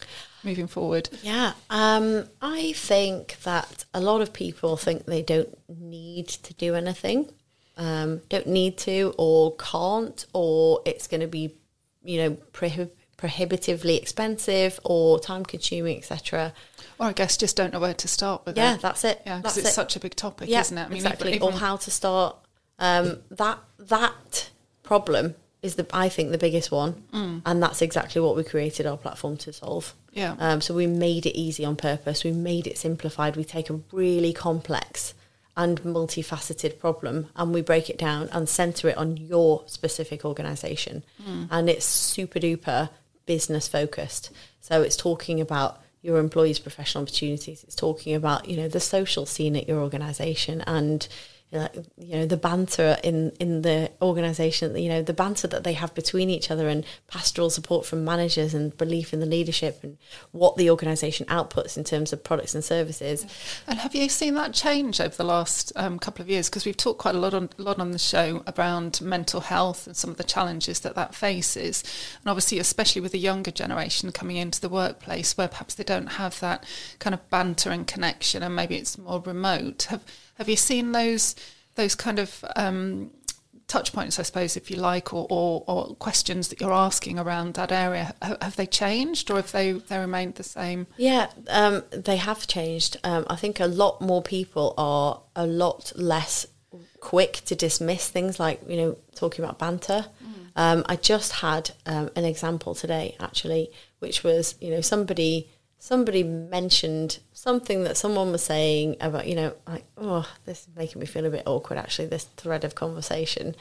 moving forward? Yeah, um, I think that a lot of people think they don't need to do anything, um, don't need to, or can't, or it's going to be, you know, prohib- prohibitively expensive or time consuming, etc. Or I guess just don't know where to start with Yeah, it. that's it. Yeah, because it's it. such a big topic, yeah, isn't it? I mean, exactly. even- or how to start. Um, that that problem is the I think the biggest one, and that's exactly what we created our platform to solve. Yeah. Um, so we made it easy on purpose. We made it simplified. We take a really complex and multifaceted problem and we break it down and center it on your specific organization. And it's super duper business focused. So it's talking about your employees' professional opportunities. It's talking about, you know, the social scene at your organization and you know, you know the banter in in the organization you know the banter that they have between each other and pastoral support from managers and belief in the leadership and what the organization outputs in terms of products and services And have you seen that change over the last um, couple of years? Because we've talked quite a lot on lot on the show around mental health and some of the challenges that that faces, and obviously, especially with the younger generation coming into the workplace, where perhaps they don't have that kind of banter and connection, and maybe it's more remote. Have Have you seen those those kind of um, touch points, I suppose, if you like, or, or, or questions that you're asking around that area? Have, they changed, or have they they remained the same? Yeah, um, they have changed. Um, I think a lot more people are a lot less quick to dismiss things like you know talking about banter. Um, I just had um, an example today actually, which was you know somebody somebody mentioned something that someone was saying about you know like oh this is making me feel a bit awkward actually this thread of conversation.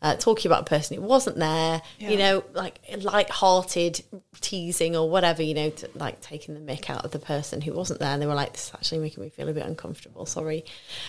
Uh, talking about a person who wasn't there, Yeah. you know, like light-hearted teasing or whatever, you know, to, like taking the mick out of the person who wasn't there, and they were like, "This is actually making me feel a bit uncomfortable." Sorry,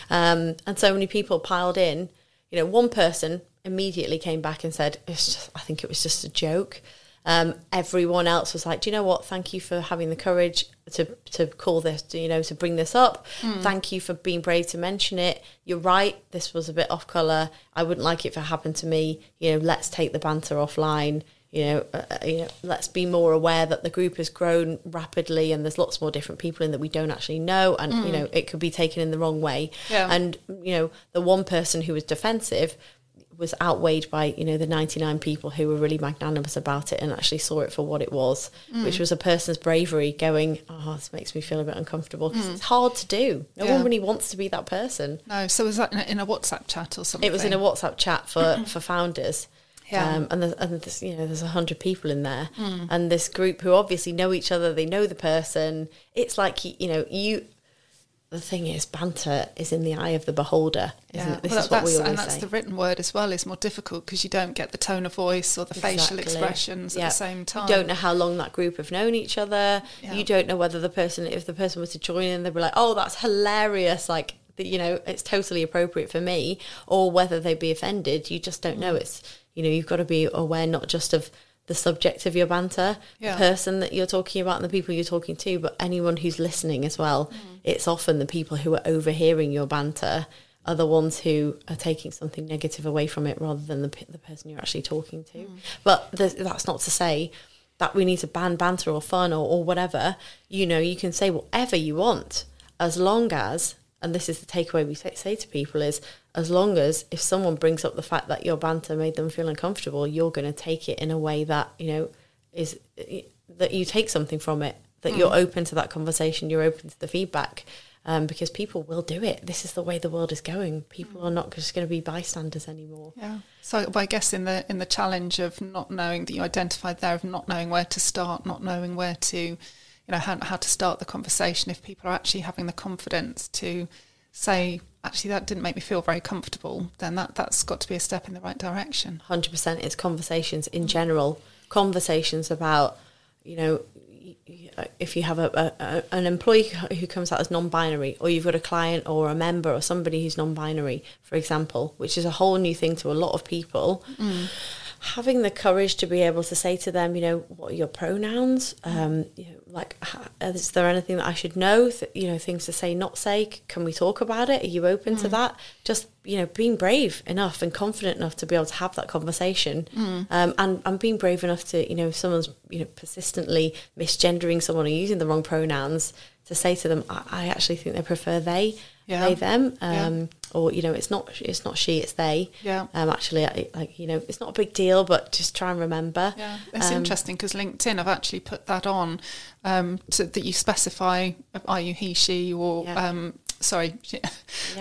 um, and so many people piled in. You know, one person immediately came back and said, "It's just, I think it was just a joke." Um, everyone else was like, "Do you know what? Thank you for having the courage to to call this, you know, to bring this up. Thank you for being brave to mention it. You're right. This was a bit off color. I wouldn't like it if it happened to me. You know, let's take the banter offline." You know, uh, uh, you know, let's be more aware that the group has grown rapidly, and there's lots more different people in that we don't actually know, and you know, it could be taken in the wrong way. Yeah. And you know, the one person who was defensive was outweighed by you know the 99 people who were really magnanimous about it and actually saw it for what it was which mm. was a person's bravery going oh this makes me feel a bit uncomfortable. Because mm. it's hard to do. No Yeah. one really wants to be that person. No, so was that in a, in a WhatsApp chat or something? it was in a whatsapp chat for mm-hmm. for founders. Yeah. um, and there's, and there's you know there's a hundred people in there. Mm. And this group who obviously know each other they know the person. It's like you, you know you the thing is banter is in the eye of the beholder isn't Yeah, it this well, is what that's, we always and that's say the written word as well is more difficult because you don't get the tone of voice or the facial Exactly. expressions at the same time. You don't know how long that group have known each other. Yeah. You don't know whether the person, if the person was to join in, they'd be like, "Oh, that's hilarious!" Like, you know, it's totally appropriate for me, or whether they'd be offended. You just don't Mm. know. It's you know, you've got to be aware not just of the subject of your banter, Yeah. the person that you're talking about, and the people you're talking to, but anyone who's listening as well. Mm. It's often the people who are overhearing your banter are the ones who are taking something negative away from it rather than the, the person you're actually talking to. Mm. But there's- that's not to say that we need to ban banter or fun or, or whatever. You know, you can say whatever you want as long as, and this is the takeaway we say, to people is, as long as if someone brings up the fact that your banter made them feel uncomfortable, you're going to take it in a way that, you know, is that you take something from it, that you're open to that conversation, you're open to the feedback. um, because people will do it. This is the way the world is going. People are not just going to be bystanders anymore. Yeah. So I guess in the in the challenge of not knowing that you identified there of not knowing where to start, not knowing where to, you know, how how to start the conversation. If people are actually having the confidence to say, actually, that didn't make me feel very comfortable, then that that's got to be a step in the right direction. hundred percent. It's conversations in general, conversations about you know if you have a, a, an employee who comes out as non-binary, or you've got a client or a member or somebody who's non-binary, for example, which is a whole new thing to a lot of people. Mm. Having the courage to be able to say to them, you know, what are your pronouns? Um, you know, like, uh, is there anything that I should know? Th- you know, things to say, not say. Can we talk about it? Are you open to mm. that? Just you know, being brave enough and confident enough to be able to have that conversation, um, and and being brave enough to, you know, if someone's you know persistently misgendering someone or using the wrong pronouns, to say to them, I, I actually think they prefer they, Yeah. they them, Yeah. um, or you know, it's not it's not she, it's they. Yeah. Um, actually, I, like you know, it's not a big deal, but just try and remember. Yeah, it's Um, interesting because LinkedIn I've actually put that on um, to, that you specify are you he, she, or Yeah. Sorry, Yeah.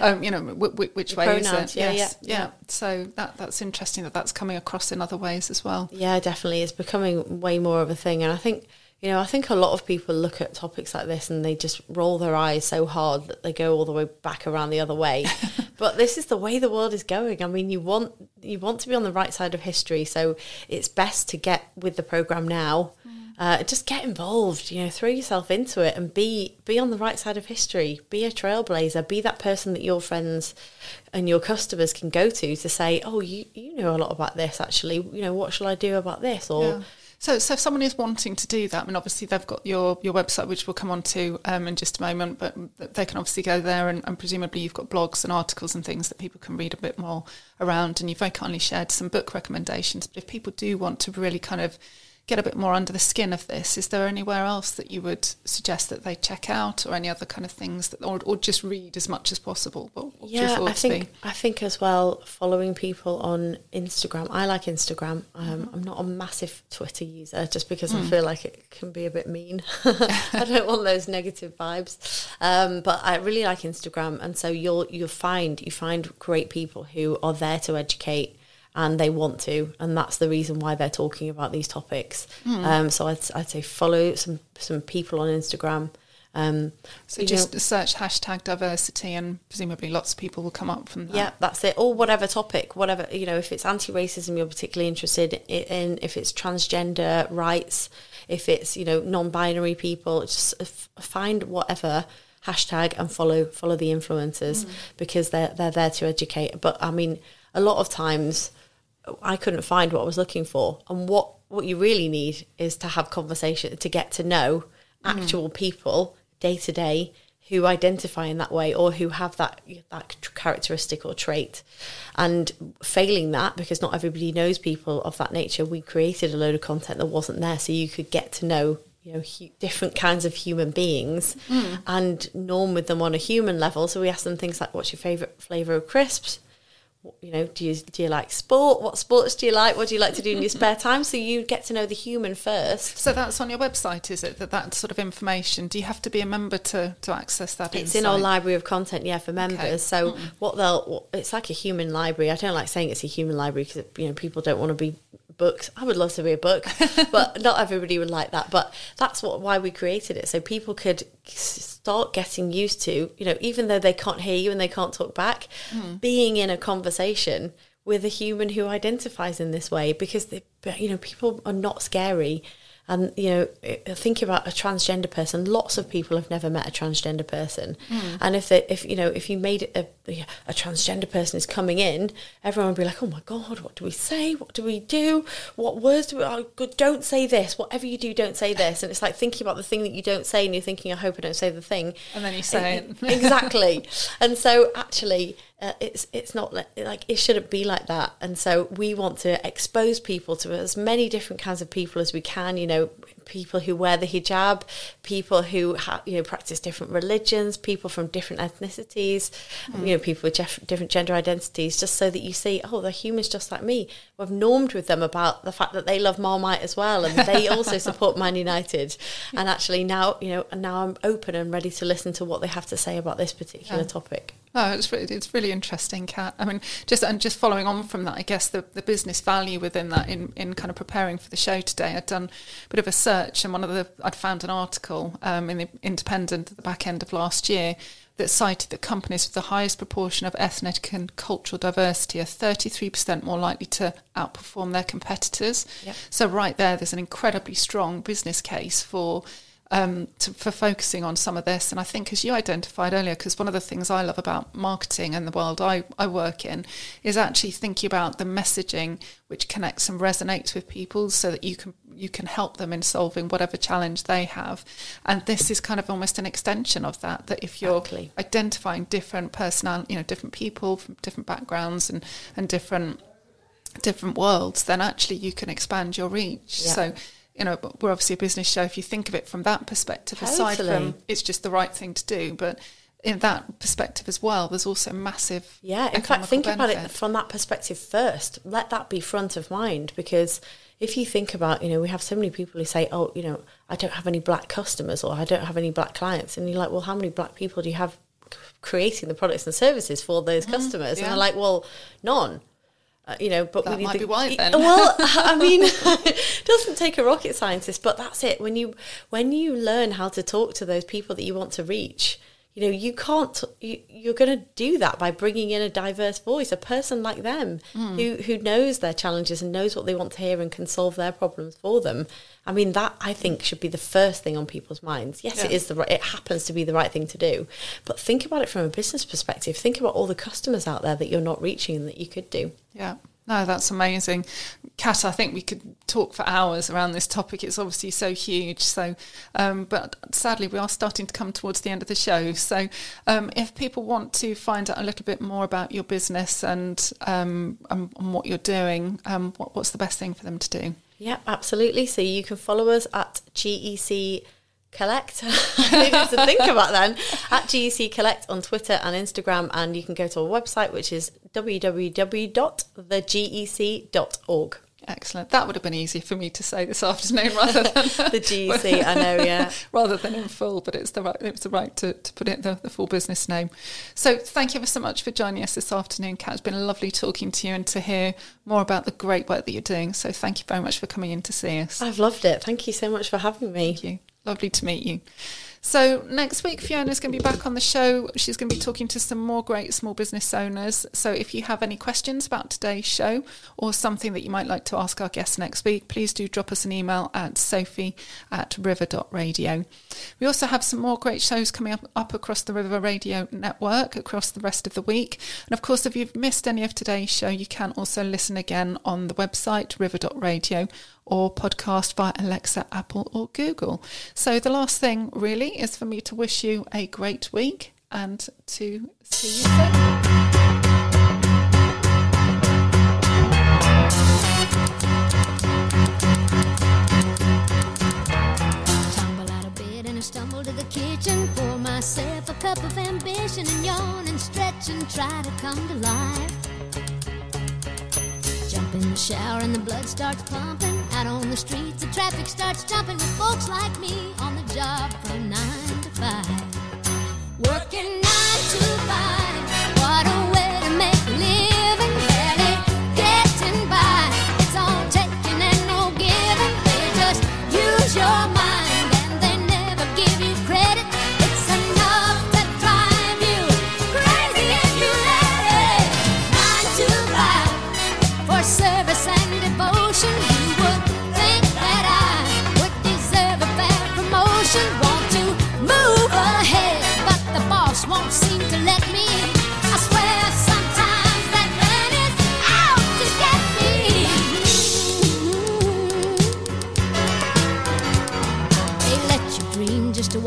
um, you know, w- w- which Your way pronouns, is it? yeah, yes, yeah, yeah. So that that's interesting that that's coming across in other ways as well. Yeah, definitely. It's becoming way more of a thing. And I think, you know, I think a lot of people look at topics like this and they just roll their eyes so hard that they go all the way back around the other way. [LAUGHS] but this is the way the world is going. I mean, you want you want to be on the right side of history, so it's best to get with the program now. Uh, just get involved, you know, throw yourself into it and be be on the right side of history. Be a trailblazer. Be that person that your friends and your customers can go to to say, "Oh, you you know a lot about this. Actually, you know, what shall I do about this?" Or Yeah. So, so if someone is wanting to do that, I mean, obviously they've got your, your website, which we'll come on to um, in just a moment, but they can obviously go there and, and presumably you've got blogs and articles and things that people can read a bit more around. And you've very kindly shared some book recommendations. But if people do want to really kind of get a bit more under the skin of this, is there anywhere else that you would suggest that they check out or any other kind of things that, or, or just read as much as possible? What, what yeah, I think be? I think as well following people on Instagram. I like Instagram. Um, Mm-hmm. I'm not a massive Twitter user just because Mm. I feel like it can be a bit mean. [LAUGHS] I don't want those negative vibes. Um, but I really like Instagram, and so you'll you'll find you find great people who are there to educate. And they want to, and that's the reason why they're talking about these topics. Mm. Um, so I'd, I'd say follow some some people on Instagram. Um, So just know- search hashtag diversity and presumably lots of people will come up from that. Yeah, that's it. Or whatever topic, whatever you know. If it's anti-racism, you're particularly interested in. If it's transgender rights, if it's you know non-binary people, just find whatever hashtag and follow follow the influencers because they're they're there to educate. But I mean, a lot of times I couldn't find what I was looking for, and what what you really need is to have conversation to get to know mm. actual people day to day who identify in that way or who have that that characteristic or trait. And failing that because not everybody knows people of that nature we created a load of content that wasn't there so you could get to know you know hu- different kinds of human beings mm. and norm with them on a human level. So we asked them things like what's your favorite flavor of crisps you know, do you do you like sport? What sports do you like? What do you like to do in your spare [LAUGHS] time? So you get to know the human first. So that's on your website, is it? That that sort of information. Do you have to be a member to, to access that? It's in our library of content, yeah, for members. So mm-hmm. what they'll it's like a human library. I don't like saying it's a human library because you know people don't want to be books. I would love to be a book, [LAUGHS] but not everybody would like that. But that's what why we created it, so people could start getting used to, you know, even though they can't hear you and they can't talk back, hmm. being in a conversation with a human who identifies in this way because they, you know people are not scary and you know think about a transgender person lots of people have never met a transgender person. Hmm. And if they if you know if you made it a, a transgender person is coming in everyone would be like oh my god what do we say? What do we do? What words do we oh, God, don't say this. Whatever you do don't say this. And it's like thinking about the thing that you don't say and you're thinking I hope I don't say the thing. And then you say it. exactly. [LAUGHS] And so actually uh, it's it's not like it shouldn't be like that and so we want to expose people to as many different kinds of people as we can you know people who wear the hijab, people who ha- you know practice different religions, people from different ethnicities, Mm. you know people with different gender identities, just so that you see, oh, they're humans just like me. We've normed with them about the fact that they love Marmite as well, and they [LAUGHS] also support Man United. And actually now, you know, now I'm open and ready to listen to what they have to say about this particular topic. Oh, it's really, it's really interesting, Kat. I mean, just and just following on from that, I guess the, the business value within that in, in kind of preparing for the show today, I'd done a bit of a search and one of the I'd found an article um, in the Independent at the back end of last year that cited that companies with the highest proportion of ethnic and cultural diversity are 33% more likely to outperform their competitors. Yep. So right there, there's an incredibly strong business case for um, to, for focusing on some of this. And I think, as you identified earlier, because one of the things I love about marketing and the world I, I work in is actually thinking about the messaging which connects and resonates with people, so that you can you can help them in solving whatever challenge they have. And this is kind of almost an extension of that. That if you're Exactly. identifying different personal, you know, different people from different backgrounds and and different different worlds, then actually you can expand your reach. Yeah. So, you know, we're obviously a business show. If you think of it from that perspective, aside from it's just the right thing to do, but in that perspective as well, there's also massive. Yeah, in fact, think about it from that perspective first. Let that be front of mind because if you think about, you know, we have so many people who say, oh, you know, I don't have any black customers or I don't have any black clients. And you're like, well, how many black people do you have creating the products and services for those customers? And Mm, yeah. they're like, well, none. Uh, you know, but That we might the- be why then. [LAUGHS] Well, [LAUGHS] I mean, it [LAUGHS] doesn't take a rocket scientist, but that's it. When you when you learn how to talk to those people that you want to reach, you know, you can't. You, you're going to do that by bringing in a diverse voice, a person like them Hmm. who who knows their challenges and knows what they want to hear and can solve their problems for them. I mean, that I think should be the first thing on people's minds. Yes, it Yeah. is the right. It happens to be the right thing to do, but think about it from a business perspective. Think about all the customers out there that you're not reaching and that you could do. Yeah. No, that's amazing. Kat, I think we could talk for hours around this topic. It's obviously so huge. So, um, but sadly, we are starting to come towards the end of the show. So, um, if people want to find out a little bit more about your business and um, and, and what you're doing, um, what, what's the best thing for them to do? Yeah, absolutely. So you can follow us at GEC Collect. [LAUGHS] I need to think about then at GEC Collect on Twitter and Instagram, and you can go to our website, which is www.thegec.org. Excellent. That would have been easier for me to say this [LAUGHS] afternoon rather than [LAUGHS] uh, The GEC, I know, yeah. [LAUGHS] rather than in full, but it's the right it's the right to, to put it the, the full business name. So thank you ever so much for joining us this afternoon, Kat. It's been lovely talking to you and to hear more about the great work that you're doing. So thank you very much for coming in to see us. I've loved it. Thank you so much for having me. Thank you. Lovely to meet you. So next week, Fiona's going to be back on the show. She's going to be talking to some more great small business owners. So if you have any questions about today's show or something that you might like to ask our guests next week, please do drop us an email at sophie at river.radio. We also have some more great shows coming up, up across the River Radio network across the rest of the week. And of course, if you've missed any of today's show, you can also listen again on the website river.radio or podcast via Alexa, Apple, or Google. So the last thing really is for me to wish you a great week and to see you soon. A cup of ambition and yawn and stretch and try to come to life. Jump in the shower and the blood starts pumping. Out on the streets, the traffic starts jumping with folks like me on the job from nine to five. Working